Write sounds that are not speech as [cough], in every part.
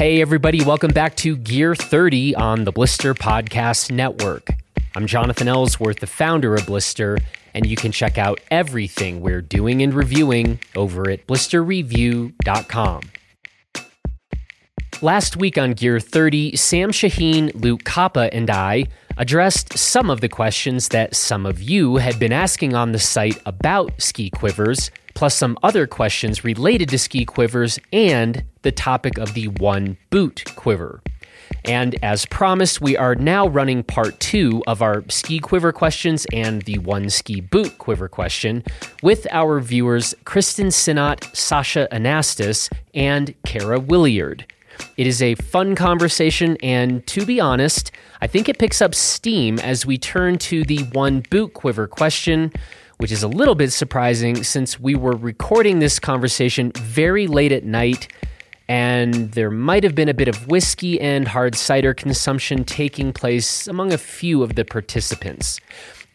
Hey, everybody, welcome back to Gear 30 on the Blister Podcast Network. I'm Jonathan Ellsworth, the founder of Blister, and you can check out everything we're doing and reviewing over at blisterreview.com. Last week on Gear 30, Sam Shaheen, Luke Koppa, and I addressed some of the questions that some of you had been asking on the site about ski quivers, plus some other questions related to ski quivers and the topic of the one boot quiver. And as promised, we are now running part two of our ski quiver questions and the one ski boot quiver question with our viewers Kristen Sinnott, Sasha Anastas, and Kara Williard. It is a fun conversation, and to be honest, I think it picks up steam as we turn to the one boot quiver question, which is a little bit surprising since we were recording this conversation very late at night and there might have been a bit of whiskey and hard cider consumption taking place among a few of the participants.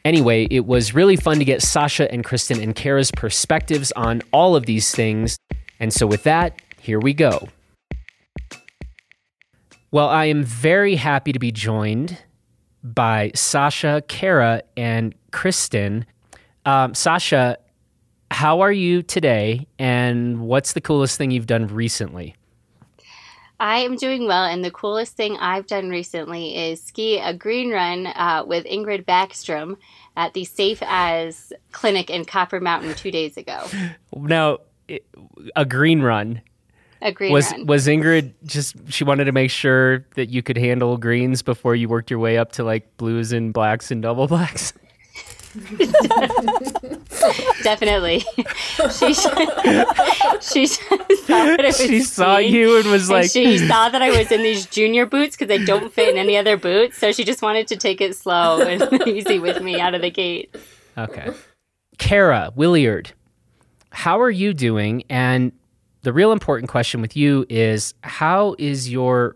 Anyway, it was really fun to get Sasha and Kristen and Kara's perspectives on all of these things. And so, with that, here we go. Well, I am very happy to be joined by Sasha, Kara, and Kristen. Um, Sasha, how are you today? And what's the coolest thing you've done recently? I am doing well, and the coolest thing I've done recently is ski a green run uh, with Ingrid Backstrom at the Safe As Clinic in Copper Mountain two days ago. [laughs] Now, a green run. A green was run. was Ingrid just she wanted to make sure that you could handle greens before you worked your way up to like blues and blacks and double blacks. [laughs] Definitely. [laughs] she [laughs] she saw she saw you and was and like she saw that I was in these junior boots because I don't fit in any other boots, so she just wanted to take it slow and easy with me out of the gate. Okay. Kara Williard, how are you doing? And the real important question with you is how is your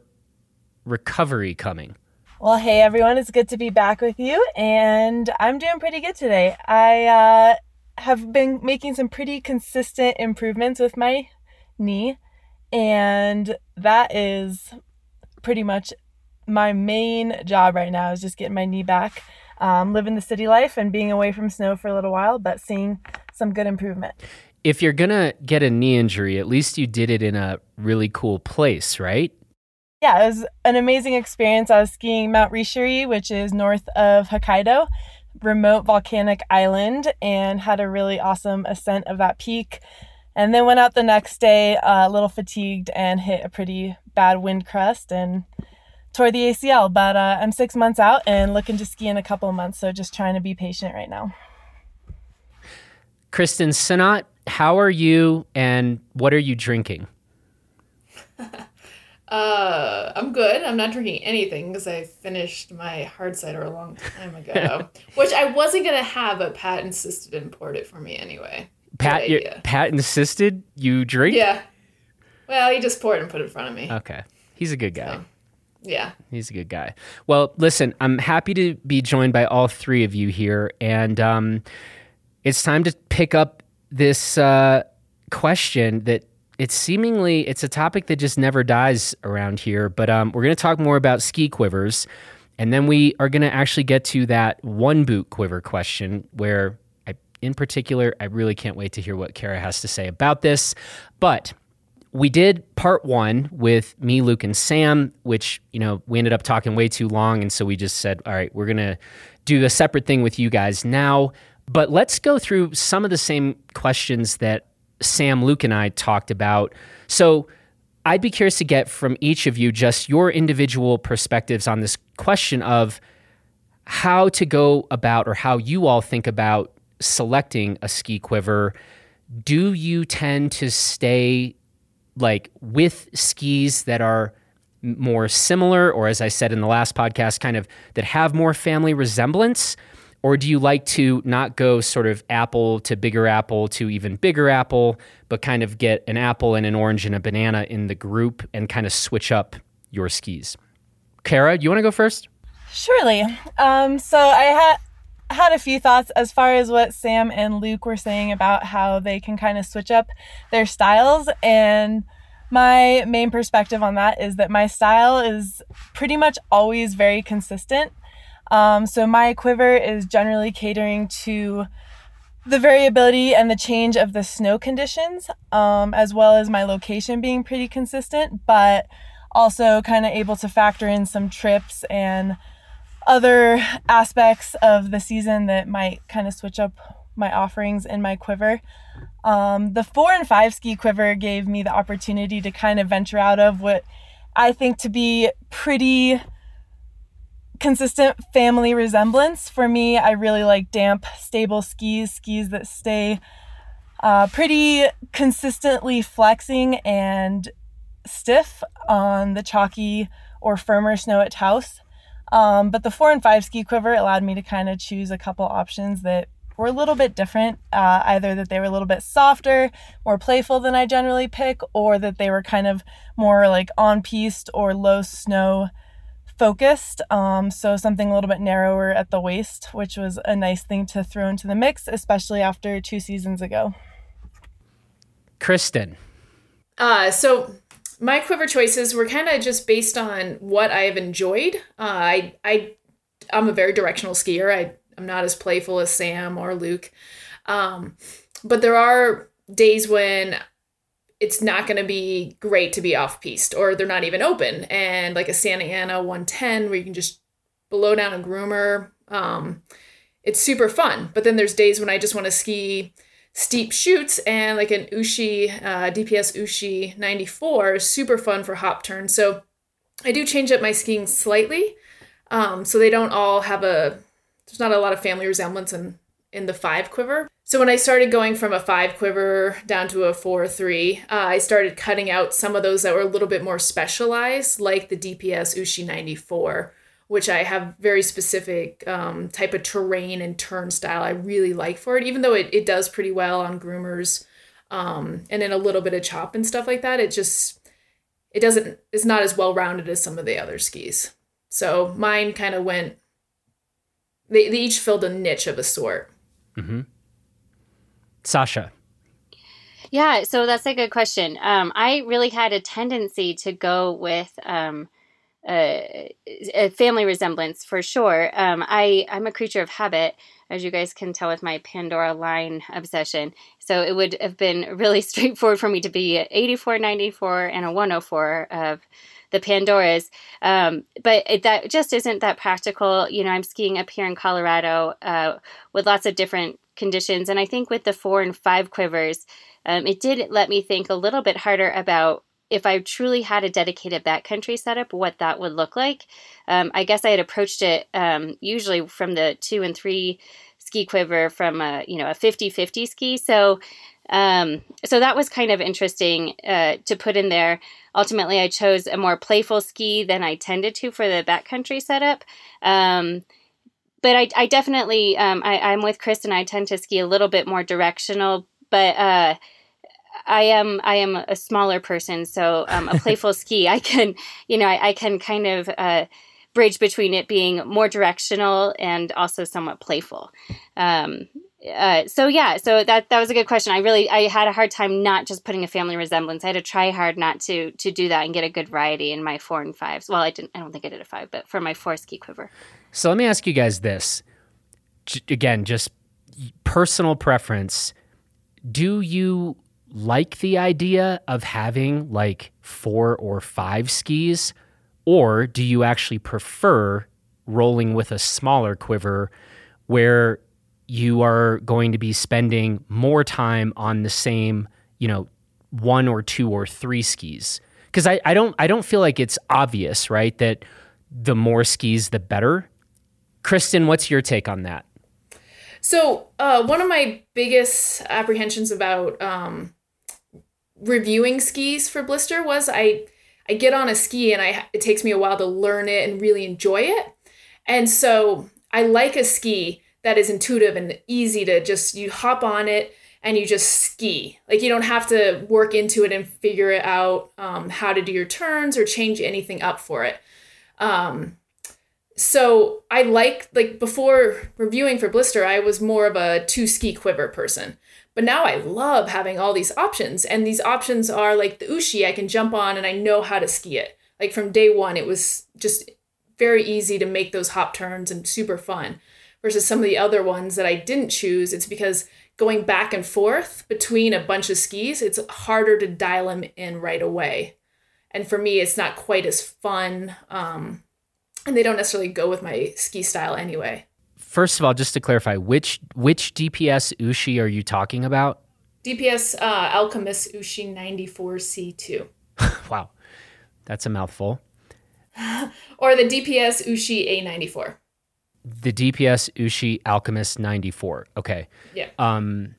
recovery coming? Well, hey everyone, it's good to be back with you, and I'm doing pretty good today. I uh, have been making some pretty consistent improvements with my knee, and that is pretty much my main job right now is just getting my knee back, um, living the city life, and being away from snow for a little while, but seeing some good improvement. If you're gonna get a knee injury, at least you did it in a really cool place, right? yeah, it was an amazing experience. I was skiing Mount Rishiri, which is north of Hokkaido, remote volcanic island, and had a really awesome ascent of that peak. And then went out the next day uh, a little fatigued and hit a pretty bad wind crest and tore the ACL. But uh, I'm six months out and looking to ski in a couple of months. So just trying to be patient right now. Kristen Sinnott, how are you and what are you drinking? [laughs] Uh, I'm good. I'm not drinking anything because I finished my hard cider a long time ago, [laughs] which I wasn't gonna have, but Pat insisted and poured it for me anyway. Pat, you, Pat insisted you drink. Yeah. Well, he just poured and put it in front of me. Okay, he's a good guy. So, yeah, he's a good guy. Well, listen, I'm happy to be joined by all three of you here, and um, it's time to pick up this uh, question that it's seemingly it's a topic that just never dies around here. But um, we're going to talk more about ski quivers, and then we are going to actually get to that one boot quiver question, where I, in particular, I really can't wait to hear what Kara has to say about this. But we did part one with me, Luke, and Sam, which you know we ended up talking way too long, and so we just said, all right, we're going to do a separate thing with you guys now. But let's go through some of the same questions that Sam, Luke, and I talked about. So I'd be curious to get from each of you just your individual perspectives on this question of how to go about or how you all think about selecting a ski quiver. Do you tend to stay like with skis that are more similar, or as I said in the last podcast, kind of that have more family resemblance? Or do you like to not go sort of apple to bigger apple to even bigger apple, but kind of get an apple and an orange and a banana in the group and kind of switch up your skis? Kara, do you want to go first? Surely. Um, so I had had a few thoughts as far as what Sam and Luke were saying about how they can kind of switch up their styles and my main perspective on that is that my style is pretty much always very consistent. Um, so my quiver is generally catering to the variability and the change of the snow conditions, um, as well as my location being pretty consistent, but also kind of able to factor in some trips and other aspects of the season that might kind of switch up my offerings in my quiver. Um, the four and five ski quiver gave me the opportunity to kind of venture out of what I think to be pretty consistent family resemblance. For me, I really like damp, stable skis, skis that stay uh, pretty consistently flexing and stiff on the chalky or firmer snow at Taos. Um, but the four and five ski quiver allowed me to kind of choose a couple options that were a little bit different. Uh, either that they were a little bit softer, more playful than I generally pick, or that they were kind of more like on piste or low snow focused. Um, so something a little bit narrower at the waist, which was a nice thing to throw into the mix, especially after two seasons ago. Kristen. Uh, so my quiver choices were kind of just based on what I have enjoyed. Uh, I I I'm a very directional skier. I I'm not as playful as Sam or Luke. Um, but there are days when it's not going to be great to be off piste or they're not even open. And like a Santa Ana 110 where you can just blow down a groomer, um, it's super fun. But then there's days when I just want to ski steep chutes and like an Uschi, uh, DPS Uschi 94 is super fun for hop turns. So I do change up my skiing slightly. Um, so they don't all have a there's not a lot of family resemblance in in the five quiver. So when I started going from a five quiver down to a four three, uh, I started cutting out some of those that were a little bit more specialized, like the DPS Uschi 94, which I have very specific um, type of terrain and turn style I really like for it. Even though it, it does pretty well on groomers um, and in a little bit of chop and stuff like that, it just it doesn't it's not as well rounded as some of the other skis. So mine kind of went they, they each filled a niche of a sort. Mm-hmm. Sasha. Yeah, so that's a good question. Um, I really had a tendency to go with um, a, a, family resemblance for sure. Um, I I'm a creature of habit, as you guys can tell with my Pandora line obsession. So it would have been really [laughs] straightforward for me to be 84, 94, and a 104 of the Pandoras. Um, but it, that just isn't that practical. You know, I'm skiing up here in Colorado uh, with lots of different conditions. And I think with the four and five quivers, um, it did let me think a little bit harder about if I truly had a dedicated backcountry setup, what that would look like. Um, I guess I had approached it um, usually from the two and three ski quiver from a you know a 50-50 ski. So um, so that was kind of interesting uh, to put in there. Ultimately, I chose a more playful ski than I tended to for the backcountry setup. Um, but I, I definitely, um, I, am with Chris, and I tend to ski a little bit more directional, but uh, I am I am a smaller person, so um, a [laughs] playful ski, I can, you know, I, I can kind of uh, bridge between it being more directional and also somewhat playful. Um, uh, so yeah, so that that was a good question. I really I had a hard time not just putting a family resemblance. I had to try hard not to to do that and get a good variety in my four and fives. Well, I didn't. I don't think I did a five, but for my four ski quiver. So let me ask you guys this. Again, just personal preference. Do you like the idea of having like four or five skis, or do you actually prefer rolling with a smaller quiver, where you are going to be spending more time on the same, you know, one or two or three skis. Because I, I don't I don't feel like it's obvious, right? That the more skis, the better. Kristen, what's your take on that? So uh, one of my biggest apprehensions about um, reviewing skis for Blister was I I get on a ski and I it takes me a while to learn it and really enjoy it, and so I like a ski that is intuitive and easy to just you hop on it and you just ski. Like you don't have to work into it and figure it out um, how to do your turns or change anything up for it. Um, so I like like before reviewing for Blister, I was more of a two ski quiver person. But now I love having all these options. And these options are like the Uschi, I can jump on and I know how to ski it. Like from day one, it was just very easy to make those hop turns and super fun. Versus some of the other ones that I didn't choose, it's because going back and forth between a bunch of skis, it's harder to dial them in right away. And for me, it's not quite as fun. Um, and they don't necessarily go with my ski style anyway. First of all, just to clarify, which which DPS Uschi are you talking about? DPS uh, Alchemist Uschi 94C2. [laughs] wow, that's a mouthful. [laughs] or the DPS Uschi A94. The DPS Uschi Alchemist 94. Okay. Yeah. Um,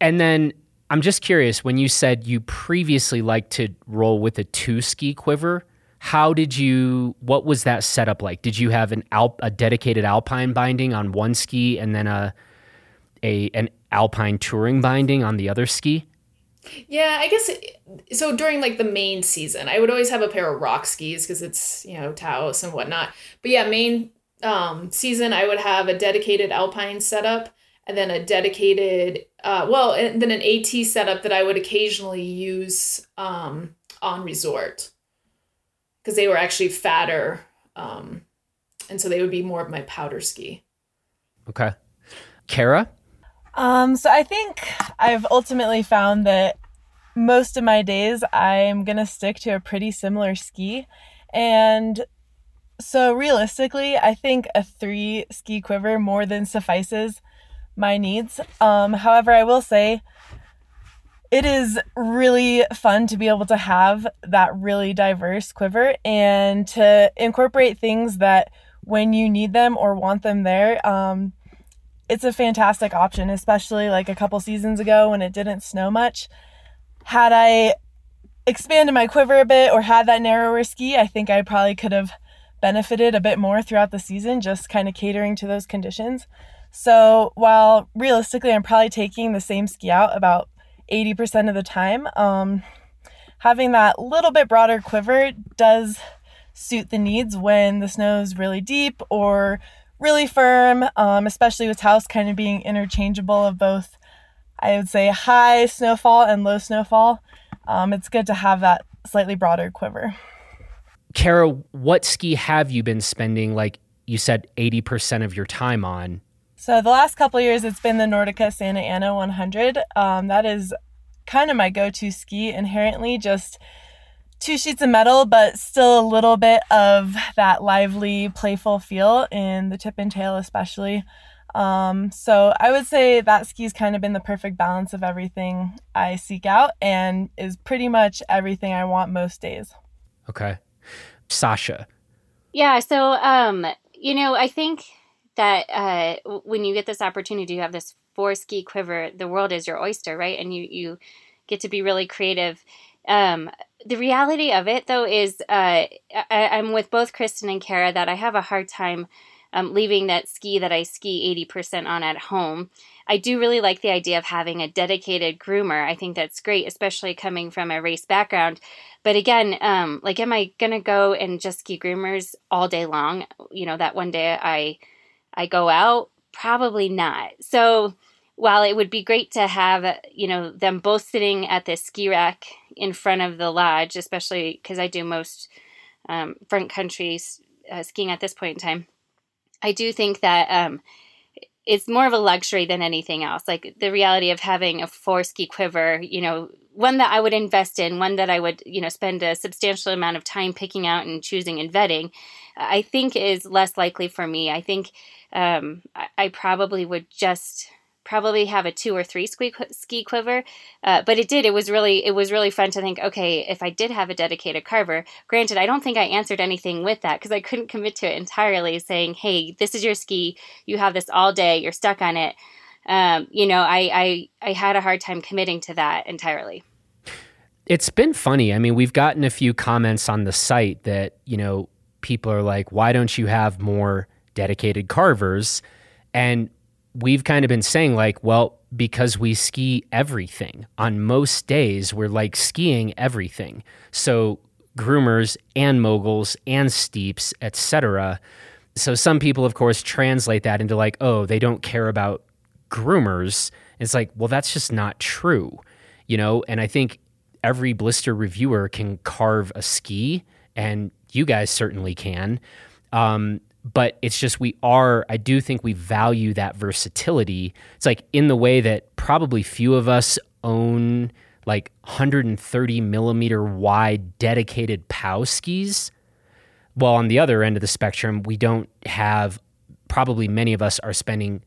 and then I'm just curious when you said you previously liked to roll with a two ski quiver how did you what was that setup like did you have an alp a dedicated alpine binding on one ski and then a a an alpine touring binding on the other ski yeah i guess it, so during like the main season i would always have a pair of rock skis because it's you know taos and whatnot but yeah main um, season i would have a dedicated alpine setup and then a dedicated uh, well and then an at setup that i would occasionally use um, on resort because they were actually fatter. Um, and so they would be more of my powder ski. Okay. Kara? Um, so I think I've ultimately found that most of my days I'm going to stick to a pretty similar ski. And so realistically, I think a three ski quiver more than suffices my needs. Um, however, I will say it is really fun to be able to have that really diverse quiver and to incorporate things that when you need them or want them there um, it's a fantastic option especially like a couple seasons ago when it didn't snow much had i expanded my quiver a bit or had that narrower ski i think i probably could have benefited a bit more throughout the season just kind of catering to those conditions so while realistically i'm probably taking the same ski out about 80% of the time. Um, having that little bit broader quiver does suit the needs when the snow is really deep or really firm, um, especially with Taos kind of being interchangeable of both, I would say, high snowfall and low snowfall. Um, it's good to have that slightly broader quiver. Kara, what ski have you been spending, like you said, 80% of your time on so the last couple years, it's been the Nordica Santa Ana 100. Um, that is kind of my go-to ski inherently, just two sheets of metal, but still a little bit of that lively, playful feel in the tip and tail, especially. Um, so I would say that ski's kind of been the perfect balance of everything I seek out and is pretty much everything I want most days. Okay. Sasha. Yeah, so um, you know, I think that uh, when you get this opportunity to have this four ski quiver, the world is your oyster, right? And you you get to be really creative. Um, the reality of it, though, is uh, I, am with both Kristen and Kara that I have a hard time um, leaving that ski that I ski 80% on at home. I do really like the idea of having a dedicated groomer. I think that's great, especially coming from a race background. But again, um, like, am I to go and just ski groomers all day long? You know, that one day I I go out? Probably not. So while it would be great to have, you know, them both sitting at the ski rack in front of the lodge, especially because I do most um, front country uh, skiing at this point in time, I do think that um, it's more of a luxury than anything else. Like the reality of having a four ski quiver, you know, one that I would invest in, one that I would, you know, spend a substantial amount of time picking out and choosing and vetting, I think is less likely for me. I think um, I, probably would just probably have a two or three ski, ski quiver uh, but it did it was really it was really fun to think okay if i did have a dedicated carver granted i don't think i answered anything with that because i couldn't commit to it entirely saying hey this is your ski you have this all day you're stuck on it um, you know I, I i had a hard time committing to that entirely it's been funny i mean we've gotten a few comments on the site that you know people are like why don't you have more dedicated carvers. And we've kind of been saying, like, well, because we ski everything. On most days, we're like skiing everything. So groomers and moguls and steeps, etc. So some people, of course, translate that into like, oh, they don't care about groomers. It's like, well, that's just not true, you know? And I think every blister reviewer can carve a ski, and you guys certainly can. Um, but it's just we are, I do think we value that versatility. It's like in the way that probably few of us own like 130 millimeter wide dedicated POW skis. While on the other end of the spectrum, we don't have, probably many of us are spending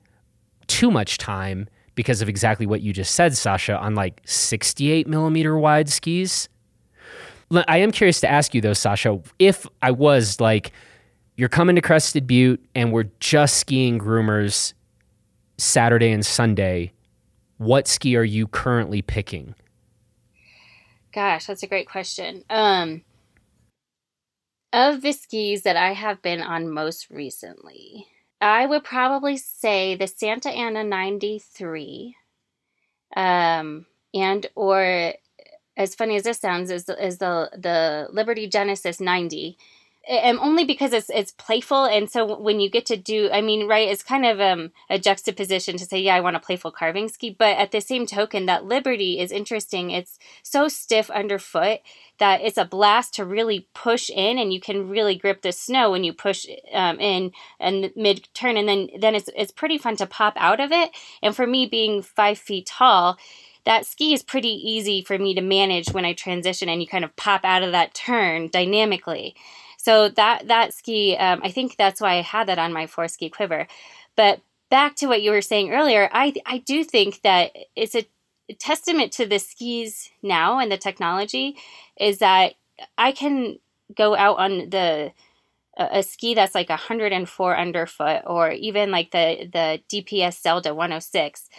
too much time because of exactly what you just said, Sasha, on like 68 millimeter wide skis. I am curious to ask you though, Sasha, if I was like, you're coming to Crested Butte and we're just skiing groomers Saturday and Sunday, what ski are you currently picking? Gosh, that's a great question. Um, of the skis that I have been on most recently, I would probably say the Santa Ana 93 um, and or as funny as this sounds is, is the the Liberty Genesis 90 and only because it's it's playful. And so when you get to do i mean right it's kind of um, a juxtaposition to say yeah i want a playful carving ski but at the same token that liberty is interesting. It's so stiff underfoot that it's a blast to really push in and you can really grip the snow when you push um, in and mid turn. And then then it's it's pretty fun to pop out of it. And for me being five feet tall that ski is pretty easy for me to manage when I transition and you kind of pop out of that turn dynamically. So that that ski, um, I think that's why I had that on my four ski quiver. But back to what you were saying earlier, I I do think that it's a testament to the skis now and the technology is that I can go out on the a, ski that's like 104 underfoot or even like the the DPS Zelda 106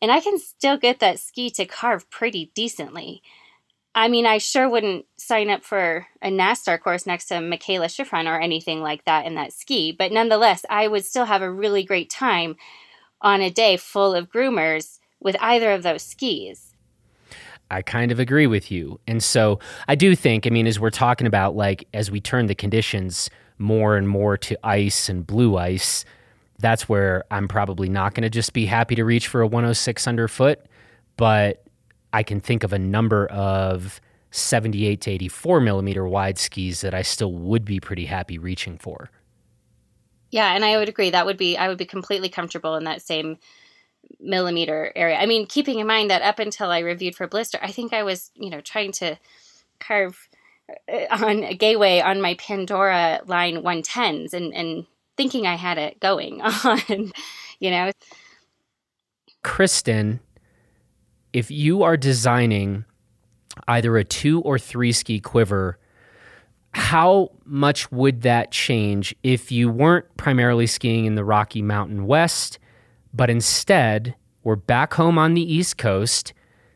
and I can still get that ski to carve pretty decently. I mean, I sure wouldn't sign up for a NASTAR course next to Mikaela Shiffrin or anything like that in that ski, but nonetheless, I would still have a really great time on a day full of groomers with either of those skis. I kind of agree with you. And so I do think, I mean, as we're talking about, like, as we turn the conditions more and more to ice and blue ice, that's where I'm probably not going to just be happy to reach for a 106 underfoot, but I can think of a number of 78 to 84 millimeter wide skis that I still would be pretty happy reaching for. Yeah, and I would agree. That would be I would be completely comfortable in that same millimeter area. I mean, keeping in mind that up until I reviewed for Blister, I think I was, you know, trying to carve uh, on a gateway on my Pandora line 110s and and thinking I had it going [laughs] on, you know. Kristen if you are designing either a two or three ski quiver, how much would that change if you weren't primarily skiing in the Rocky Mountain West, but instead were back home on the East Coast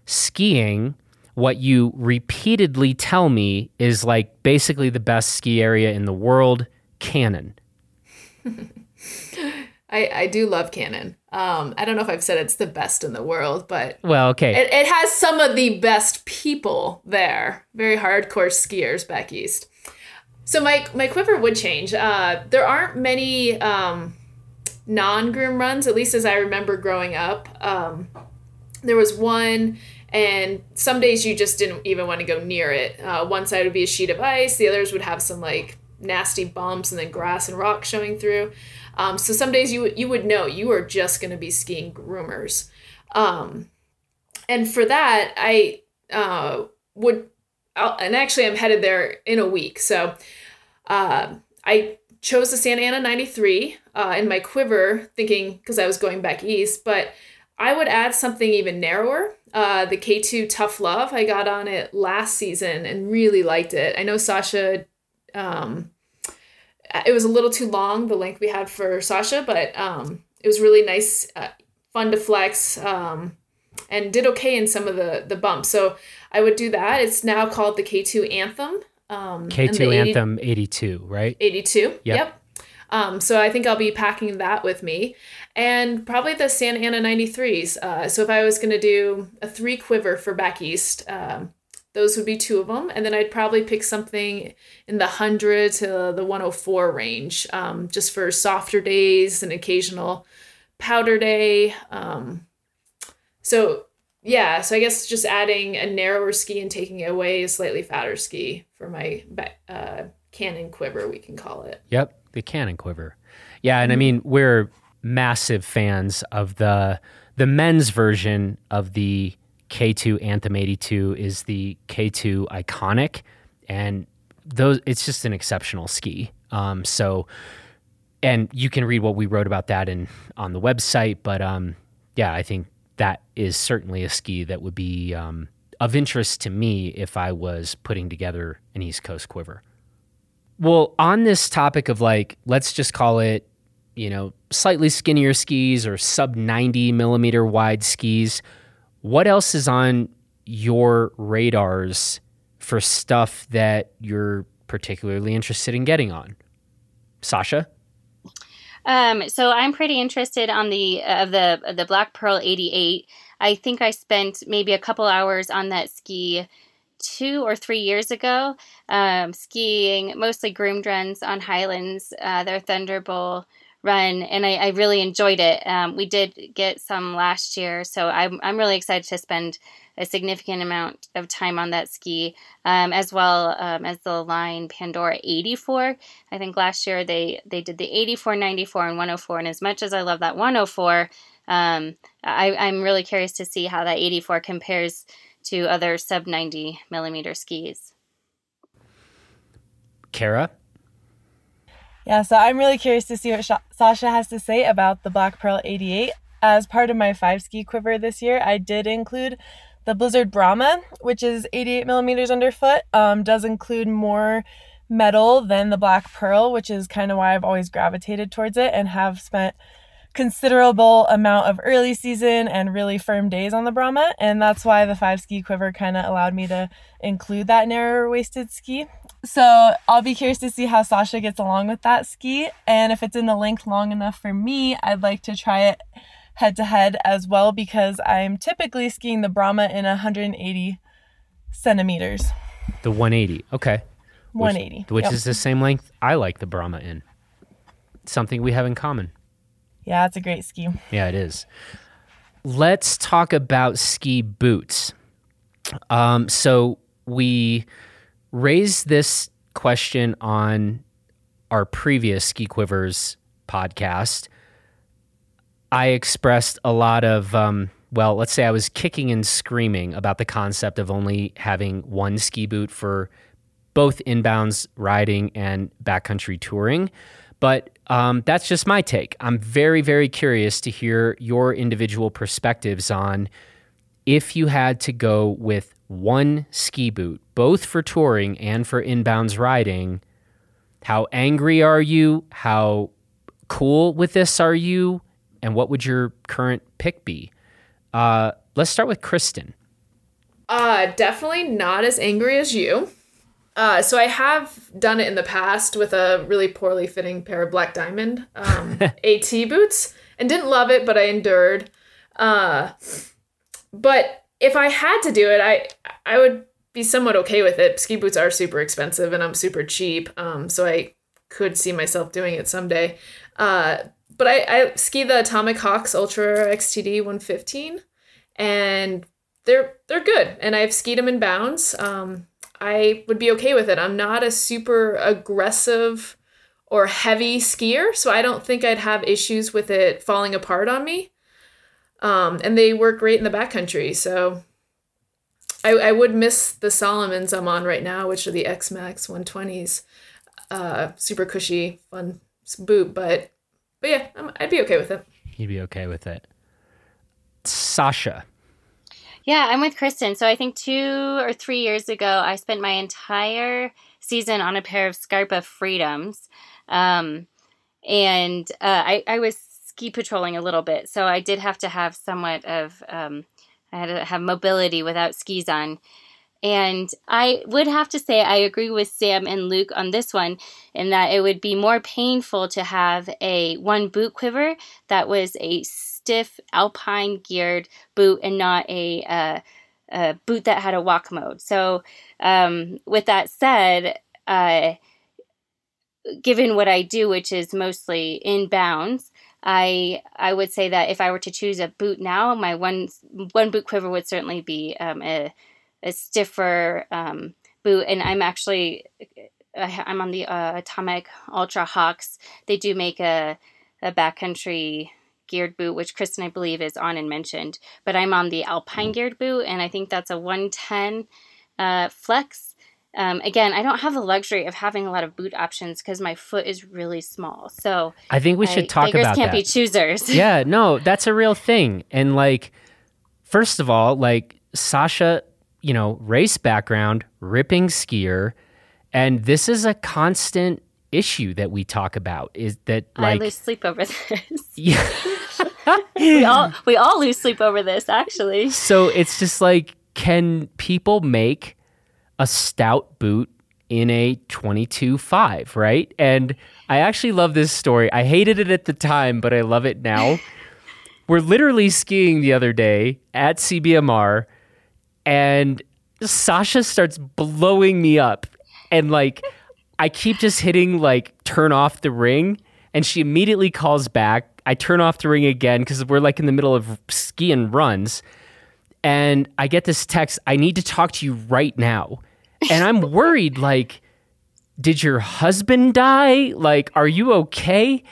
skiing what you repeatedly tell me is like basically the best ski area in the world, Cannon? [laughs] I, I do love Cannon. Um, I don't know if I've said it's the best in the world, but well, okay. It, it has some of the best people there. Very hardcore skiers back east. So my my quiver would change. Uh, there aren't many um, non groom runs, at least as I remember growing up. Um, there was one, and some days you just didn't even want to go near it. Uh, one side would be a sheet of ice, the others would have some like nasty bumps and then grass and rock showing through. Um, so some days you you would know you are just going to be skiing groomers, um, and for that I uh, would. I'll, and actually, I'm headed there in a week. So uh, I chose the Santa Ana 93 uh, in my quiver, thinking because I was going back east, but I would add something even narrower. Uh, the K2 Tough Love. I got on it last season and really liked it. I know Sasha um, it was a little too long, the length we had for Sasha, but um, it was really nice, uh, fun to flex, um, and did okay in some of the the bumps. So I would do that. It's now called the K2 Anthem. Um, K2 Anthem 82, right? 82. Yep. yep. Um, so I think I'll be packing that with me, and probably the Santa Ana 93s. Uh, so if I was going to do a three quiver for back east, um, those would be two of them. And then I'd probably pick something in the 100 to the 104 range, um, just for softer days and occasional powder day. Um, so yeah, so I guess just adding a narrower ski and taking away a slightly fatter ski for my uh, cannon quiver, we can call it. Yep, the cannon quiver. Yeah, and I mean we're massive fans of the the men's version of the K2 Anthem 82 is the K2 Iconic, and those it's just an exceptional ski. Um, so, and you can read what we wrote about that in on the website. But um, yeah, I think that is certainly a ski that would be um, of interest to me if I was putting together an East Coast quiver. Well, on this topic of like, let's just call it, you know, slightly skinnier skis or sub 90 millimeter wide skis, what else is on your radars for stuff that you're particularly interested in getting on? Sasha? Um, so I'm pretty interested on the uh, of the the Black Pearl 88. I think I spent maybe a couple hours on that ski two or three years ago, um, skiing mostly groomed runs on Highlands, uh, their Thunderbolt run, and I, I really enjoyed it. Um, we did get some last year, so I'm, I'm really excited to spend a significant amount of time on that ski, um, as well um, as the line Pandora 84. I think last year they, they did the 84, 94, and 104, and as much as I love that 104, um, I, I'm really curious to see how that 84 compares to other sub 90 millimeter skis. Kara? Yeah, so I'm really curious to see what Sh- Sasha has to say about the Black Pearl 88. As part of my five ski quiver this year, I did include the Blizzard Brahma, which is 88 millimeters underfoot. Um, does include more metal than the Black Pearl, which is kind of why I've always gravitated towards it and have spent considerable amount of early season and really firm days on the Brahma. And that's why the five ski quiver kind of allowed me to include that narrower waisted ski. So I'll be curious to see how Sasha gets along with that ski. And if it's in the length long enough for me, I'd like to try it head to head as well because I'm typically skiing the Brahma in 180 centimeters. The 180. Okay. 180. Which, which yep. is the same length I like the Brahma in. Something we have in common. Yeah, it's a great ski. Yeah, it is. Let's talk about ski boots. Um, so we raised this question on our previous Ski Quivers podcast. I expressed a lot of, um, well, let's say I was kicking and screaming about the concept of only having one ski boot for both inbounds riding and backcountry touring. But um, that's just my take. I'm very, very curious to hear your individual perspectives on if you had to go with one ski boot, both for touring and for inbounds riding. How angry are you? How cool with this are you? And what would your current pick be? Uh, let's start with Kristen. Uh, definitely not as angry as you. Uh, so I have done it in the past with a really poorly fitting pair of Black Diamond um, [laughs] AT boots and didn't love it, but I endured. Uh, but if I had to do it, I I would be somewhat okay with it. Ski boots are super expensive, and I'm super cheap, um, so I could see myself doing it someday. Uh, but I, I ski the Atomic Hawx Ultra XTD 115, and they're they're good, and I've skied them in bounds. Um, I would be okay with it. I'm not a super aggressive or heavy skier, so I don't think I'd have issues with it falling apart on me. Um, and they work great in the backcountry, so I, I would miss the Salomons I'm on right now, which are the X Max 120s. Uh, super cushy, fun boot, but but yeah, i I'd be okay with it. You'd be okay with it. Sasha, yeah, I'm with Kristen. So I think two or three years ago, I spent my entire season on a pair of Scarpa Freedoms. Um, and uh, I, I was ski patrolling a little bit. So I did have to have somewhat of, um, I had to have mobility without skis on. And I would have to say I agree with Sam and Luke on this one in that it would be more painful to have a one boot quiver that was a stiff alpine geared boot and not a, uh, a boot that had a walk mode. So, um, with that said, uh, given what I do, which is mostly inbounds, I I would say that if I were to choose a boot now, my one one boot quiver would certainly be um, a a stiffer um, boot, and I'm actually I'm on the uh, Atomic Ultra Hawx. They do make a a backcountry geared boot, which Kristen I believe is on and mentioned, but I'm on the Alpine geared boot, and I think that's a 110 uh, flex. Um, again, I don't have the luxury of having a lot of boot options because my foot is really small. So I think we should I, talk about that. We can't that. be choosers. [laughs] yeah, no, that's a real thing. And like, first of all, like Sasha, you know, race background, ripping skier, and this is a constant issue that we talk about. Is that like I lose sleep over this? [laughs] Yeah. [laughs] we all we all lose sleep over this actually. So it's just like can people make a stout boot in a 22.5, right? And I actually love this story. I hated it at the time, but I love it now. [laughs] We're literally skiing the other day at CBMR, and Sasha starts blowing me up. And like, I keep just hitting like turn off the ring, and she immediately calls back. I turn off the ring again because we're like in the middle of skiing runs. And I get this text, I need to talk to you right now and I'm worried like did your husband die? Like are you okay?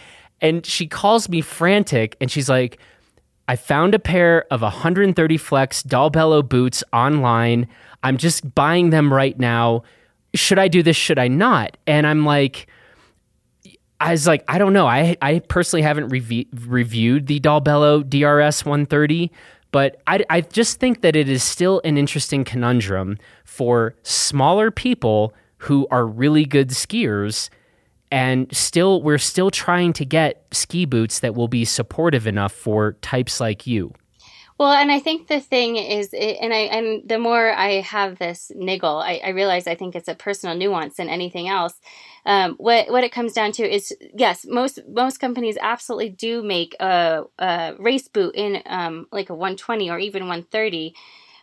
And she calls me frantic and she's like I found a pair of 130 flex Dalbello boots online. I'm just buying them right now. Should I do this? Should I not? And I'm like, I was like, I don't know. I I personally haven't rev- reviewed the Dalbello DRS 130, but I, I just think that it is still an interesting conundrum for smaller people who are really good skiers and still we're still trying to get ski boots that will be supportive enough for types like you well, and I think the thing is, and I and the more I have this niggle, I, I realize I think it's a personal nuance than anything else. Um, what what it comes down to is yes, most most companies absolutely do make a, a race boot in um, like a 120 or even 130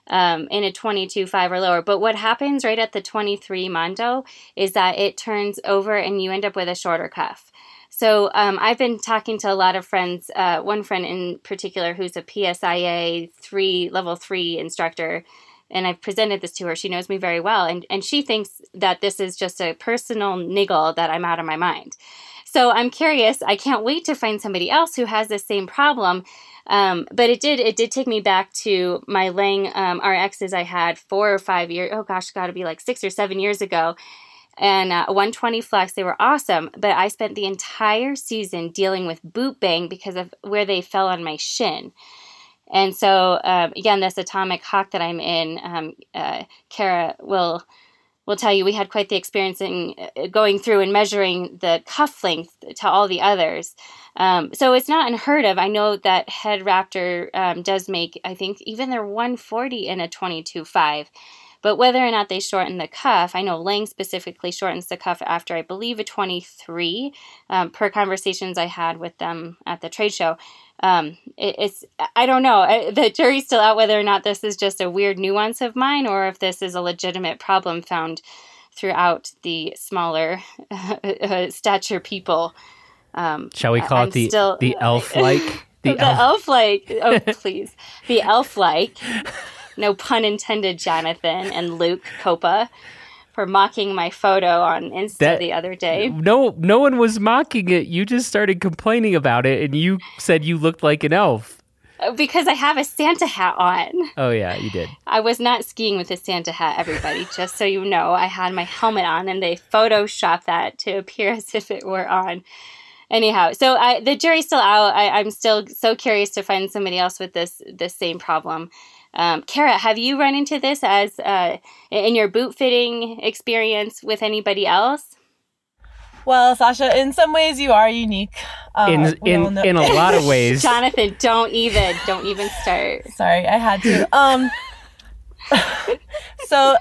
um, in a 22 5 or lower. But what happens right at the 23 Mondo is that it turns over and you end up with a shorter cuff. So um, I've been talking to a lot of friends. Uh, one friend in particular who's a PSIA three level three instructor, and I've presented this to her. She knows me very well, and and she thinks that this is just a personal niggle that I'm out of my mind. So I'm curious. I can't wait to find somebody else who has the same problem. Um, but it did it did take me back to my Lange um, RXs I had four or five years. Oh gosh, got to be like six or seven years ago and uh, 120 flex. They were awesome, but I spent the entire season dealing with boot bang because of where they fell on my shin. And so, um, again, this atomic hawk that I'm in, um, uh, Kara will will tell you we had quite the experience in uh, going through and measuring the cuff length to all the others. Um, so it's not unheard of. I know that Head Raptor um, does make, I think, even their 140 in a 22.5. But whether or not they shorten the cuff, I know Lange specifically shortens the cuff after I believe a 23 um, per conversations I had with them at the trade show. Um, it, it's I don't know. I, the jury's still out whether or not this is just a weird nuance of mine or if this is a legitimate problem found throughout the smaller [laughs] uh, stature people. Um, Shall we call I'm it the still, the elf [laughs] like? The, the elf like. Oh, [laughs] please, the elf like no pun intended, Jonathan and Luke Koppa, for mocking my photo on Insta that, the other day. No, no one was mocking it. You just started complaining about it, and you said you looked like an elf. Uh, because I have a Santa hat on. Oh yeah, you did. I was not skiing with a Santa hat, everybody. [laughs] just so you know, I had my helmet on, and they photoshopped that to appear [laughs] as if it were on anyhow so I, the jury's still out I, am still so curious to find somebody else with this this same problem um, Kara, have you run into this as uh, in your boot fitting experience with anybody else? Well, Sasha, in some ways you are unique. Uh, in in, in a [laughs] lot of ways. Jonathan, don't even don't even start. Sorry, I had to. Um [laughs] so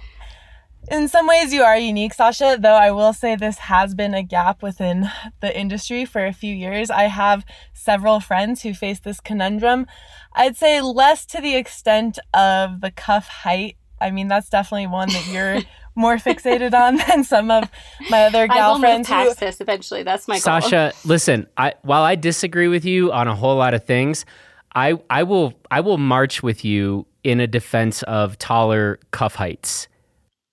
in some ways you are unique, Sasha, though I will say this has been a gap within the industry for a few years. I have several friends who face this conundrum. I'd say less to the extent of the cuff height. I mean, that's definitely one that you're [laughs] more fixated on than some of my other gal I friends. Who, past this eventually. That's my Sasha, goal. listen. I while I disagree with you on a whole lot of things, I I will I will march with you in a defense of taller cuff heights.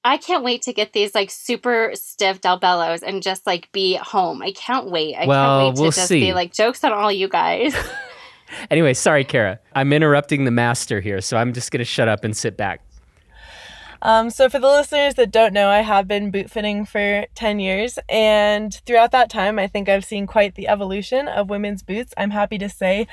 I can't wait to get these like super stiff Dalbellos and just like be home. I can't wait. I well, can't wait to we'll just see. be like jokes on all you guys. [laughs] anyway, sorry, Kara. I'm interrupting the master here, so I'm just gonna shut up and sit back. Um, so, for the listeners that don't know, I have been boot fitting for 10 years, and throughout that time, I think I've seen quite the evolution of women's boots. I'm happy to say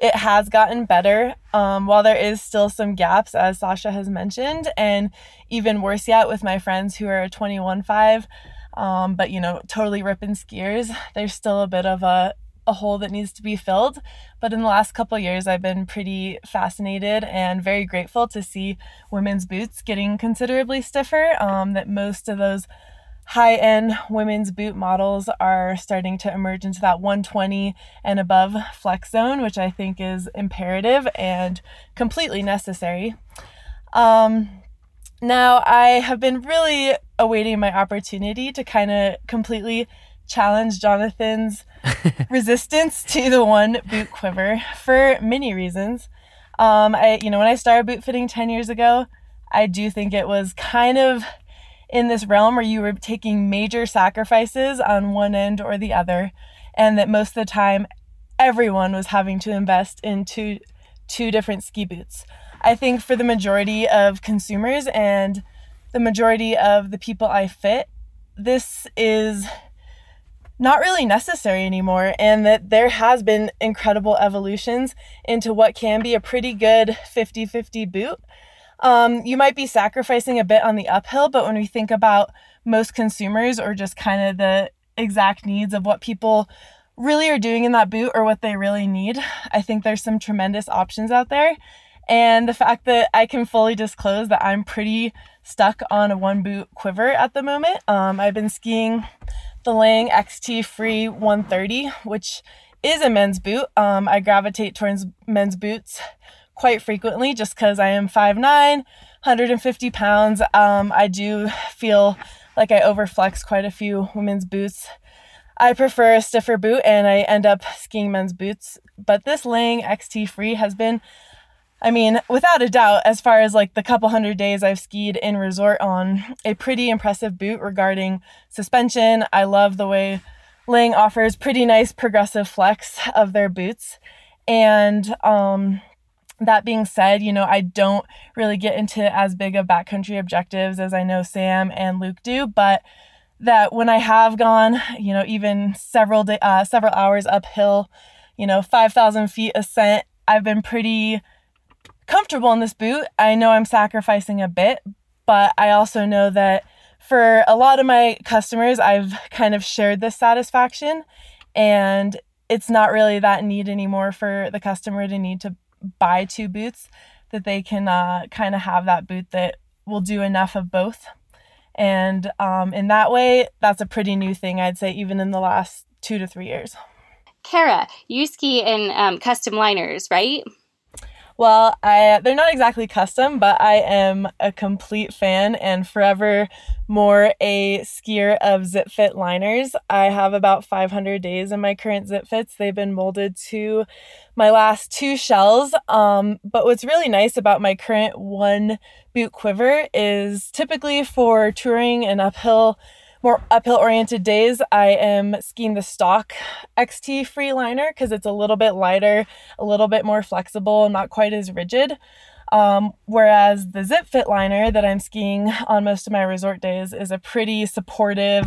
it has gotten better, um, while there is still some gaps, as Sasha has mentioned, and even worse yet with my friends who are 21.5. Um, but you know, totally ripping skiers. There's still a bit of a a hole that needs to be filled. But in the last couple years, I've been pretty fascinated and very grateful to see women's boots getting considerably stiffer. Um, that most of those high end women's boot models are starting to emerge into that 120 and above flex zone, which I think is imperative and completely necessary. Um, now, I have been really awaiting my opportunity to kind of completely challenge Jonathan's [laughs] resistance to the one boot quiver for many reasons. Um, I, you know, when I started boot fitting 10 years ago, I do think it was kind of in this realm where you were taking major sacrifices on one end or the other, and that most of the time everyone was having to invest in two, two different ski boots. I think for the majority of consumers and the majority of the people I fit, this is not really necessary anymore, and that there has been incredible evolutions into what can be a pretty good 50 50 boot. Um, you might be sacrificing a bit on the uphill, but when we think about most consumers or just kind of the exact needs of what people really are doing in that boot or what they really need, I think there's some tremendous options out there. And the fact that I can fully disclose that I'm pretty stuck on a one boot quiver at the moment. Um, I've been skiing the Lange XT Free 130, which is a men's boot. Um, I gravitate towards men's boots quite frequently just because I am 5'9, 150 pounds. Um, I do feel like I overflex quite a few women's boots. I prefer a stiffer boot and I end up skiing men's boots. But this Lange XT Free has been I mean, without a doubt, as far as like the couple hundred days I've skied in resort on, a pretty impressive boot regarding suspension. I love the way Lange offers pretty nice progressive flex of their boots. And um, that being said, you know, I don't really get into as big of backcountry objectives as I know Sam and Luke do, but that when I have gone, you know, even several day, uh, several hours uphill, you know, 5,000 feet ascent, I've been pretty comfortable in this boot. I know I'm sacrificing a bit, but I also know that for a lot of my customers, I've kind of shared this satisfaction and it's not really that need anymore for the customer to need to buy two boots that they can uh, kind of have that boot that will do enough of both. And um, in that way, that's a pretty new thing, I'd say, even in the last two to three years. Kara, you ski in um, custom liners, right? Well, I they're not exactly custom, but I am a complete fan and forever more a skier of zip fit liners. I have about 500 days in my current zip fits. They've been molded to my last two shells. Um, but what's really nice about my current one boot quiver is typically for touring and uphill more uphill oriented days, I am skiing the stock XT free liner because it's a little bit lighter, a little bit more flexible, and not quite as rigid. Um, whereas the zip fit liner that I'm skiing on most of my resort days is a pretty supportive,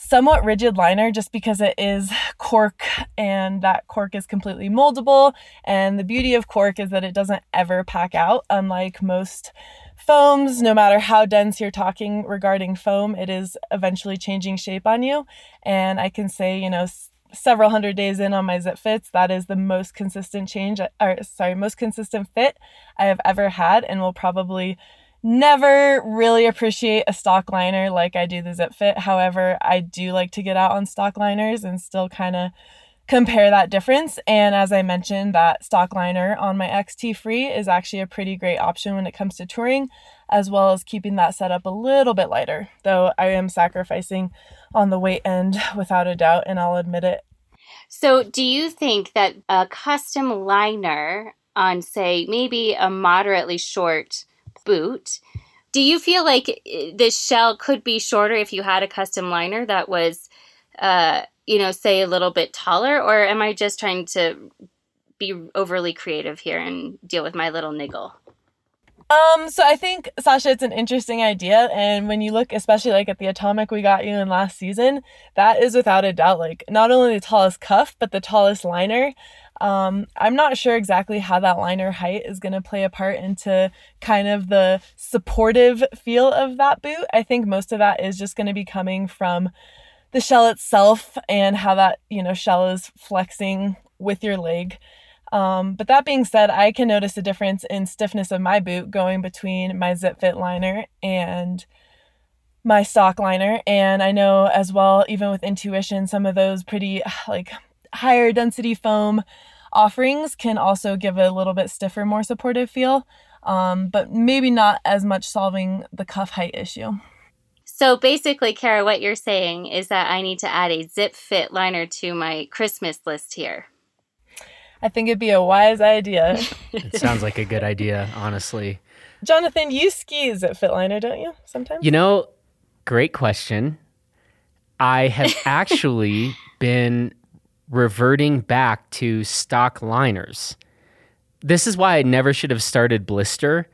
somewhat rigid liner just because it is cork and that cork is completely moldable. And the beauty of cork is that it doesn't ever pack out, unlike most foams, no matter how dense you're talking regarding foam, it is eventually changing shape on you. And I can say, you know, several hundred days in on my zip fits, that is the most consistent change, or sorry, most consistent fit I have ever had, and will probably never really appreciate a stock liner like I do the zip fit. However, I do like to get out on stock liners and still kind of compare that difference. And as I mentioned, that stock liner on my XT Free is actually a pretty great option when it comes to touring, as well as keeping that setup a little bit lighter, though I am sacrificing on the weight end without a doubt, and I'll admit it. So, do you think that a custom liner on, say, maybe a moderately short boot, do you feel like this shell could be shorter if you had a custom liner that was uh, you know, say a little bit taller, or am I just trying to be overly creative here and deal with my little niggle? Um, so I think Sasha, it's an interesting idea, and when you look, especially like at the atomic we got you in last season, that is without a doubt like not only the tallest cuff but the tallest liner. Um, I'm not sure exactly how that liner height is going to play a part into kind of the supportive feel of that boot. I think most of that is just going to be coming from the shell itself and how that you know shell is flexing with your leg um, but that being said i can notice a difference in stiffness of my boot going between my zip fit liner and my stock liner and i know as well even with intuition some of those pretty like higher density foam offerings can also give a little bit stiffer more supportive feel um, but maybe not as much solving the cuff height issue so basically, Kara, what you're saying is that I need to add a zip fit liner to my Christmas list here. I think it'd be a wise idea. [laughs] it sounds like a good idea, honestly. Jonathan, you ski zip fit liner, don't you? Sometimes. You know, great question. I have [laughs] actually been reverting back to stock liners. This is why I never should have started blister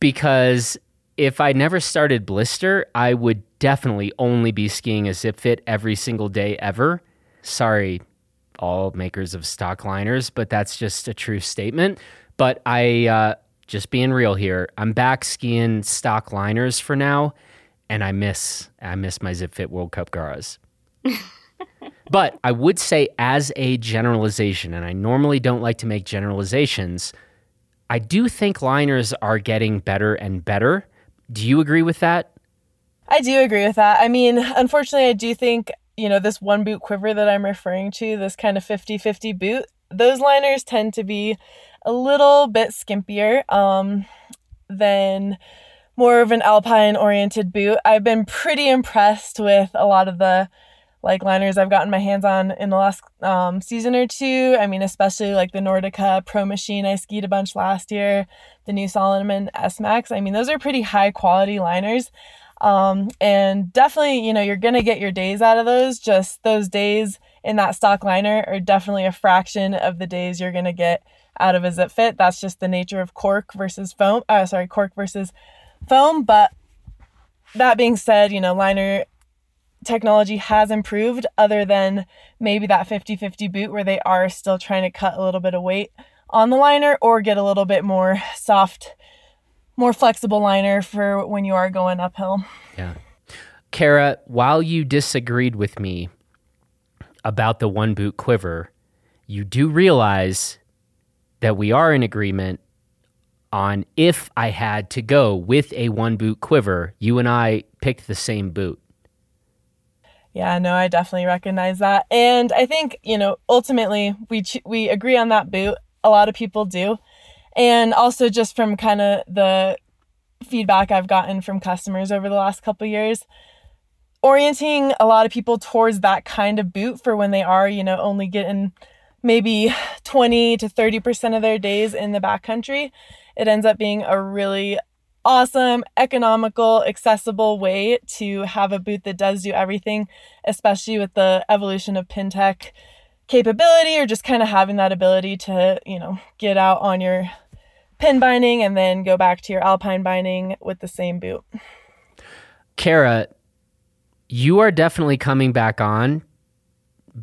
because if I never started Blister, I would definitely only be skiing a zip fit every single day ever. Sorry, all makers of stock liners, but that's just a true statement. But I, uh, just being real here, I'm back skiing stock liners for now, and I miss I miss my Zip Fit World Cup Garas. [laughs] but I would say, as a generalization, and I normally don't like to make generalizations, I do think liners are getting better and better. Do you agree with that? I do agree with that. I mean, unfortunately, I do think, you know, this one boot quiver that I'm referring to, this kind of 50 50 boot, those liners tend to be a little bit skimpier um, than more of an alpine oriented boot. I've been pretty impressed with a lot of the like liners I've gotten my hands on in the last um, season or two. I mean, especially like the Nordica Pro Machine I skied a bunch last year, the new Salomon S Max. I mean, those are pretty high quality liners. Um, and definitely, you know, you're going to get your days out of those. Just those days in that stock liner are definitely a fraction of the days you're going to get out of a zip fit. That's just the nature of cork versus foam. Uh, sorry, cork versus foam. But that being said, you know, liner technology has improved other than maybe that 50-50 boot where they are still trying to cut a little bit of weight on the liner or get a little bit more soft more flexible liner for when you are going uphill. Yeah. Kara, while you disagreed with me about the one boot quiver, you do realize that we are in agreement on if I had to go with a one boot quiver, you and I picked the same boot. Yeah, no, I definitely recognize that. And I think, you know, ultimately we ch- we agree on that boot. A lot of people do. And also just from kind of the feedback I've gotten from customers over the last couple years, orienting a lot of people towards that kind of boot for when they are, you know, only getting maybe 20 to 30% of their days in the backcountry, it ends up being a really awesome, economical, accessible way to have a boot that does do everything, especially with the evolution of Pintech capability or just kind of having that ability to, you know, get out on your pin binding and then go back to your alpine binding with the same boot. Kara, you are definitely coming back on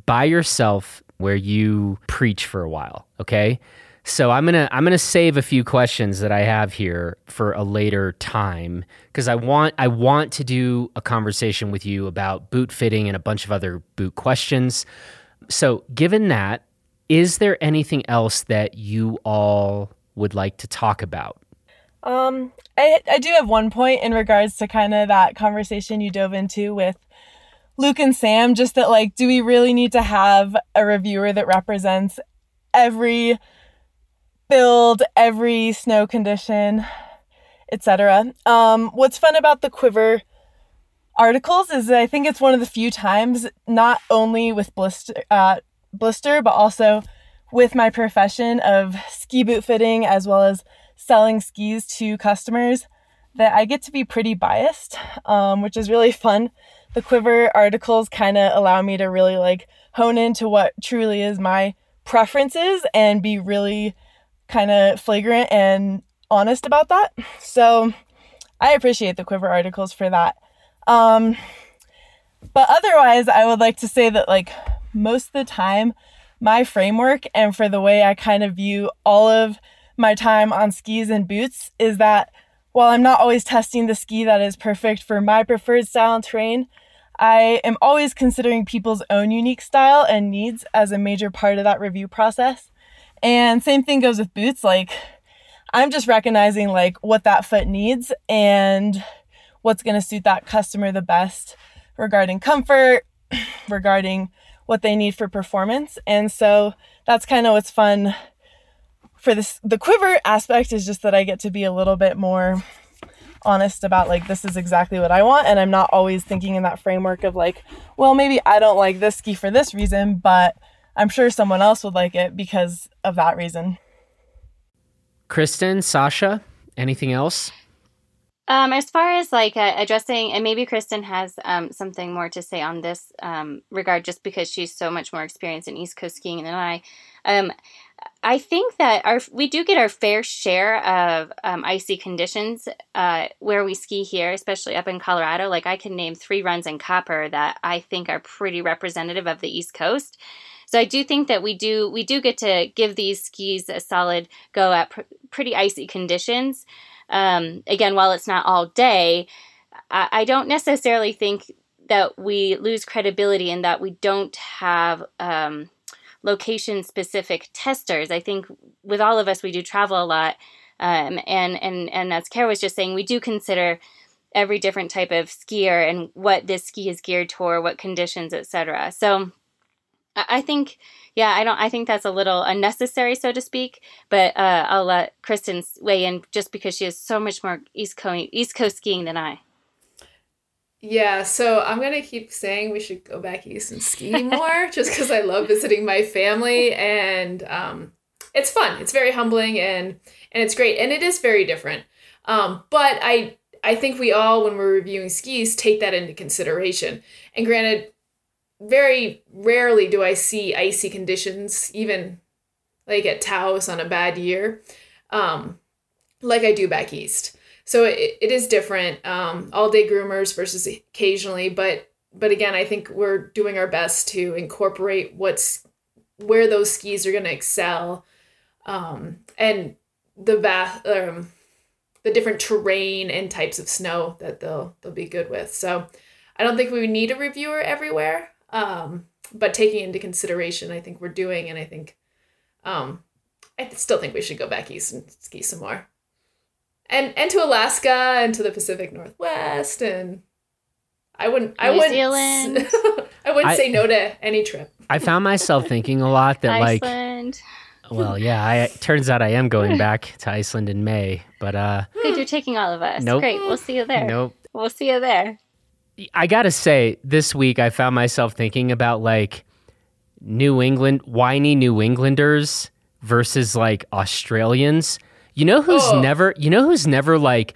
by yourself where you preach for a while, okay? So I'm gonna I'm gonna save a few questions that I have here for a later time because I want I want to do a conversation with you about boot fitting and a bunch of other boot questions. So given that, is there anything else that you all would like to talk about? Um, I I do have one point in regards to kind of that conversation you dove into with Luke and Sam just that like do we really need to have a reviewer that represents every build, every snow condition, etc. Um, what's fun about the Quiver articles is I think it's one of the few times, not only with blister, uh, blister, but also with my profession of ski boot fitting as well as selling skis to customers, that I get to be pretty biased, um, which is really fun. The Quiver articles kind of allow me to really like hone into what truly is my preferences and be really kind of flagrant and honest about that. So I appreciate the Quiver articles for that. Um, but otherwise, I would like to say that, like, most of the time, my framework and for the way I kind of view all of my time on skis and boots is that while I'm not always testing the ski that is perfect for my preferred style and terrain, I am always considering people's own unique style and needs as a major part of that review process. And same thing goes with boots. Like, I'm just recognizing like what that foot needs and what's going to suit that customer the best regarding comfort, [clears throat] regarding what they need for performance. And so that's kind of what's fun for this the quiver aspect is just that I get to be a little bit more honest about like this is exactly what I want and I'm not always thinking in that framework of like well maybe I don't like this ski for this reason but I'm sure someone else would like it because of that reason. Kristen, Sasha, anything else? Um, as far as like uh, addressing, and maybe Kristen has um, something more to say on this um, regard, just because she's so much more experienced in East Coast skiing than I. Um, I think that our we do get our fair share of um, icy conditions uh, where we ski here, especially up in Colorado. Like I can name three runs in Copper that I think are pretty representative of the East Coast. So I do think that we do we do get to give these skis a solid go at pr- pretty icy conditions. Um, again, while it's not all day, I, I, don't necessarily think that we lose credibility in that we don't have um, location specific testers. I think with all of us, we do travel a lot. Um, and, and, and as Kara was just saying, we do consider every different type of skier and what this ski is geared toward, what conditions, etc. So I think, yeah, I don't. I think that's a little unnecessary, so to speak. But uh, I'll let Kristen weigh in just because she has so much more East Coast East Coast skiing than I. Yeah, so I'm gonna keep saying we should go back east and ski [laughs] more, just because I love visiting my family and um, it's fun. It's very humbling and and it's great and it is very different. Um, but I I think we all, when we're reviewing skis, take that into consideration. And granted, very rarely do I see icy conditions, even like at Taos on a bad year, um, like I do back east. So it, it is different. Um, all day groomers versus occasionally, but but again, I think we're doing our best to incorporate what's where those skis are going to excel, um, and the va- um, the different terrain and types of snow that they'll they'll be good with. So I don't think we need a reviewer everywhere. Um, but taking into consideration, I think we're doing, and I think, um, I still think we should go back east and ski some more, and and to Alaska and to the Pacific Northwest, and I wouldn't, New I wouldn't, Zealand. [laughs] I wouldn't I, say no to any trip. I found myself thinking a lot that Iceland. like. Well, yeah. I, it turns out I am going [laughs] back to Iceland in May, but uh. Good, you're taking all of us. Nope. Great, we'll see you there. Nope. We'll see you there. I gotta say, this week I found myself thinking about like New England, whiny New Englanders versus like Australians. You know who's oh. never, you know who's never like,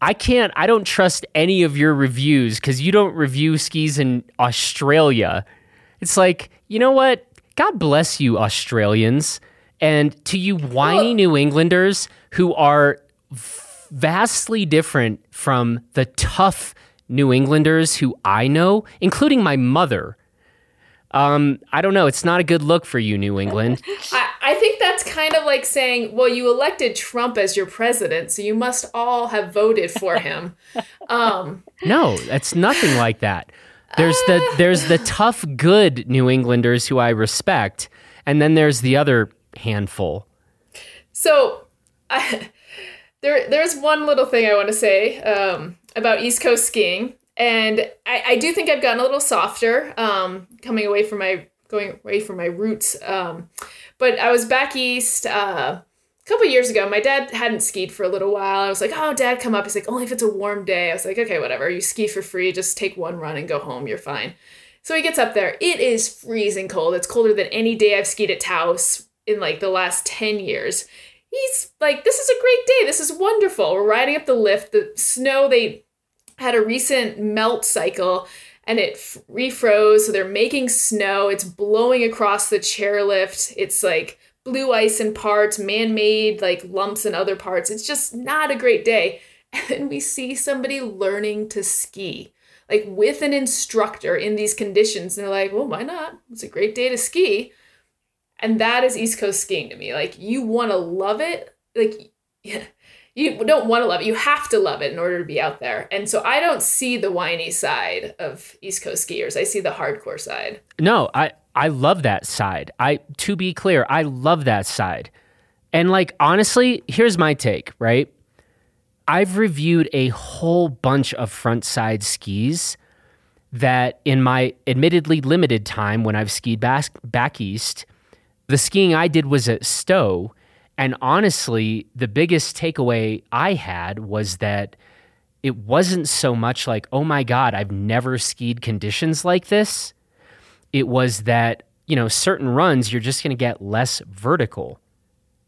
I can't, I don't trust any of your reviews because you don't review skis in Australia. It's like, you know what? God bless you, Australians. And to you whiny New Englanders who are vastly different from the tough New Englanders who I know, including my mother. Um, I don't know. It's not a good look for you, New England. [laughs] I, I think that's kind of like saying, well, you elected Trump as your president, so you must all have voted for him. [laughs] um, no, it's nothing like that. There's the [laughs] there's the tough, good New Englanders who I respect, and then there's the other handful. So, I, there there's one little thing I want to say. Um, about East Coast skiing. and I, I do think I've gotten a little softer um, coming away from my going away from my roots. Um, but I was back east uh, a couple years ago. My dad hadn't skied for a little while. I was like, "Oh, dad, come up." He's like, "Only if it's a warm day." I was like, "Okay, whatever. You ski for free. Just take one run and go home. You're fine." So he gets up there. It is freezing cold. It's colder than any day I've skied at Taos in like the last 10 years. He's like, this is a great day. This is wonderful. We're riding up the lift. The snow, they had a recent melt cycle and it refroze. So they're making snow. It's blowing across the chairlift. It's like blue ice in parts, man made like lumps in other parts. It's just not a great day. [laughs] And we see somebody learning to ski, like with an instructor in these conditions. And they're like, well, why not? It's a great day to ski. And that is East Coast skiing to me. Like, you want to love it. Like, [laughs] yeah you don't want to love it. You have to love it in order to be out there. And so I don't see the whiny side of East Coast skiers. I see the hardcore side. No, I I love that side. I to be clear, I love that side. And like honestly, here's my take, right? I've reviewed a whole bunch of front side skis that in my admittedly limited time when I've skied back, back east, the skiing I did was at Stowe and honestly, the biggest takeaway I had was that it wasn't so much like, oh my God, I've never skied conditions like this. It was that, you know, certain runs, you're just going to get less vertical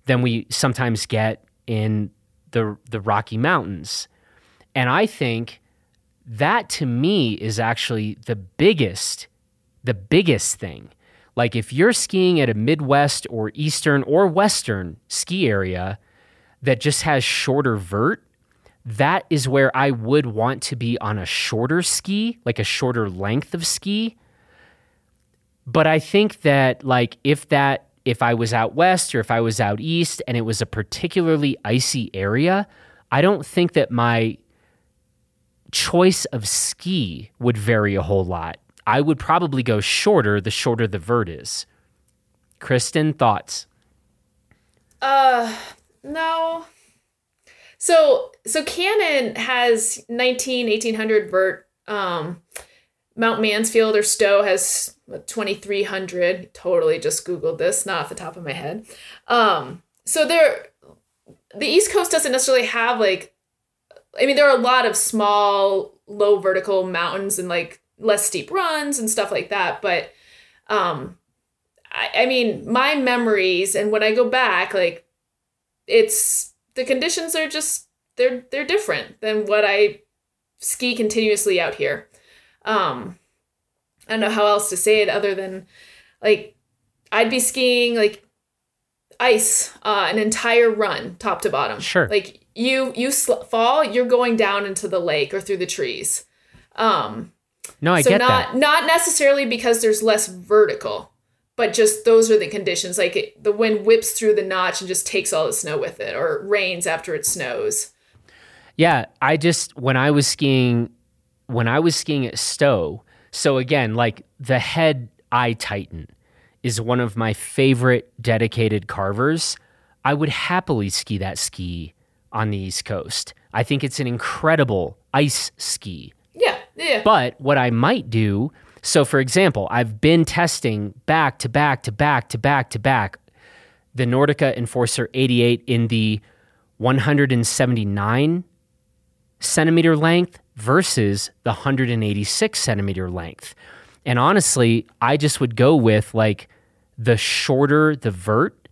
than we sometimes get in the, the Rocky Mountains. And I think that to me is actually the biggest, the biggest thing like if you're skiing at a Midwest or Eastern or Western ski area that just has shorter vert, that is where I would want to be on a shorter ski, like a shorter length of ski. But I think that like if that if I was out west or if I was out east and it was a particularly icy area, I don't think that my choice of ski would vary a whole lot. I would probably go shorter the shorter the vert is. Kristen, thoughts? Uh, no. So, so Cannon has 19, 1800 vert. Um, Mount Mansfield or Stowe has 2300. Totally just Googled this, not off the top of my head. Um, so there, the East Coast doesn't necessarily have like, I mean, there are a lot of small, low vertical mountains and like less steep runs and stuff like that. But um, I, I mean, my memories and when I go back, like it's the conditions are just they're they're different than what I ski continuously out here. Um, I don't know how else to say it other than like I'd be skiing like ice uh, an entire run top to bottom. Sure. Like you you sl- fall, you're going down into the lake or through the trees. Um, no, I so get not, that. Not necessarily because there's less vertical, but just those are the conditions. Like it, the wind whips through the notch and just takes all the snow with it, or it rains after it snows. Yeah, I just when I was skiing, when I was skiing at Stowe. So again, like the head eye Titan is one of my favorite dedicated carvers. I would happily ski that ski on the East Coast. I think it's an incredible ice ski. Yeah. But what I might do, so for example, I've been testing back to back to back to back to back the Nordica Enforcer 88 in the 179 centimeter length versus the 186 centimeter length. And honestly, I just would go with like the shorter the vert,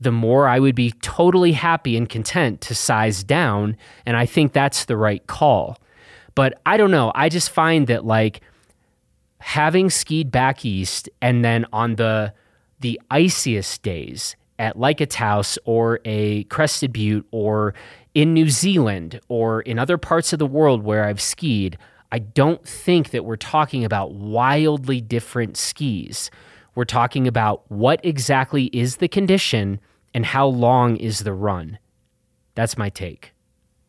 the more I would be totally happy and content to size down. And I think that's the right call. But I don't know. I just find that like having skied back east and then on the the iciest days at a Taos or a Crested Butte or in New Zealand or in other parts of the world where I've skied, I don't think that we're talking about wildly different skis. We're talking about what exactly is the condition and how long is the run. That's my take.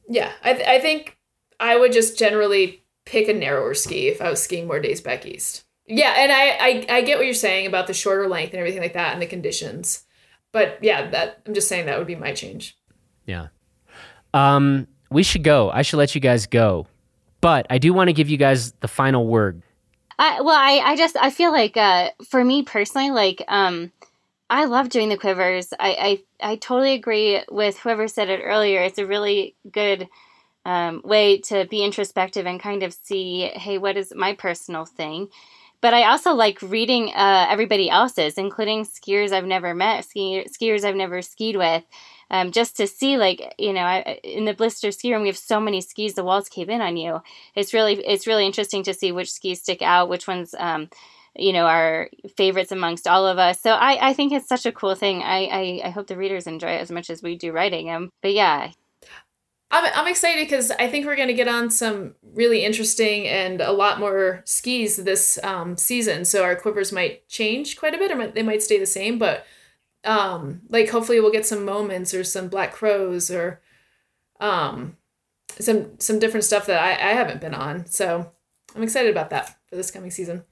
Yeah, I, th- I think I would just generally pick a narrower ski if I was skiing more days back east. Yeah, and I, I I get what you're saying about the shorter length and everything like that and the conditions. But yeah, that I'm just saying that would be my change. Yeah. Um we should go. I should let you guys go. But I do want to give you guys the final word. I, well, I, I just I feel like uh, for me personally, like um, I love doing the quivers. I, I I totally agree with whoever said it earlier. It's a really good um, way to be introspective and kind of see, hey, what is my personal thing? But I also like reading uh, everybody else's, including skiers I've never met, ski- skiers I've never skied with, um, just to see, like, you know, I, in the blister ski room, we have so many skis, the walls cave in on you. It's really, it's really interesting to see which skis stick out, which ones, um, you know, are favorites amongst all of us. So I, I think it's such a cool thing. I, I, I hope the readers enjoy it as much as we do writing them. But yeah, I'm, I'm excited because I think we're going to get on some really interesting and a lot more skis this um, season. So our quivers might change quite a bit, or might, they might stay the same. But um, like hopefully we'll get some moments or some black crows or um, some some different stuff that I, I haven't been on. So I'm excited about that for this coming season.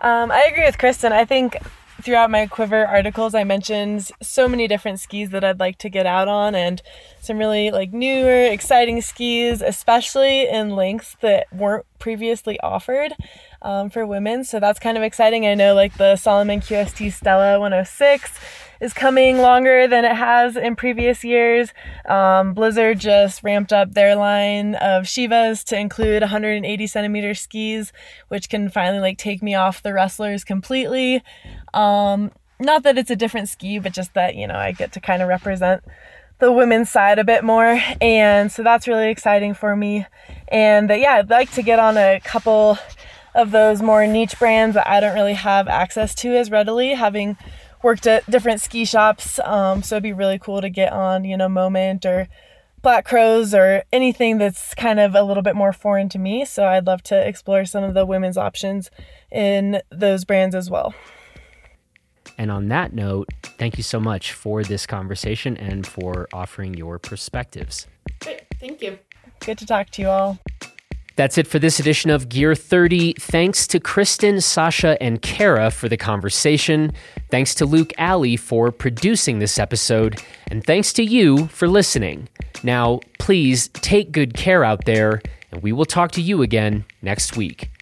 Um, I agree with Kristen. I think throughout my quiver articles i mentioned so many different skis that i'd like to get out on and some really like newer exciting skis especially in lengths that weren't previously offered um, for women. So that's kind of exciting. I know like the salomon qst stella 106 is coming longer than it has in previous years. Um, Blizzard just ramped up their line of Sheevas to include 180 centimeter skis, which can finally like take me off the Rustlers completely. Um, not that it's a different ski, but just that you know I get to kind of represent the women's side a bit more, and so that's really exciting for me. And uh, yeah, I'd like to get on a couple of those more niche brands that I don't really have access to as readily, having worked at different ski shops. Um, so it'd be really cool to get on, you know, Moment or Black Crows or anything that's kind of a little bit more foreign to me. So I'd love to explore some of the women's options in those brands as well. And on that note, thank you so much for this conversation and for offering your perspectives. Great. Thank you. Good to talk to you all. That's it for this edition of Gear 30. Thanks to Kristen, Sasha, and Kara for the conversation. Thanks to Luke Alley for producing this episode. And thanks to you for listening. Now, please take good care out there, and we will talk to you again next week.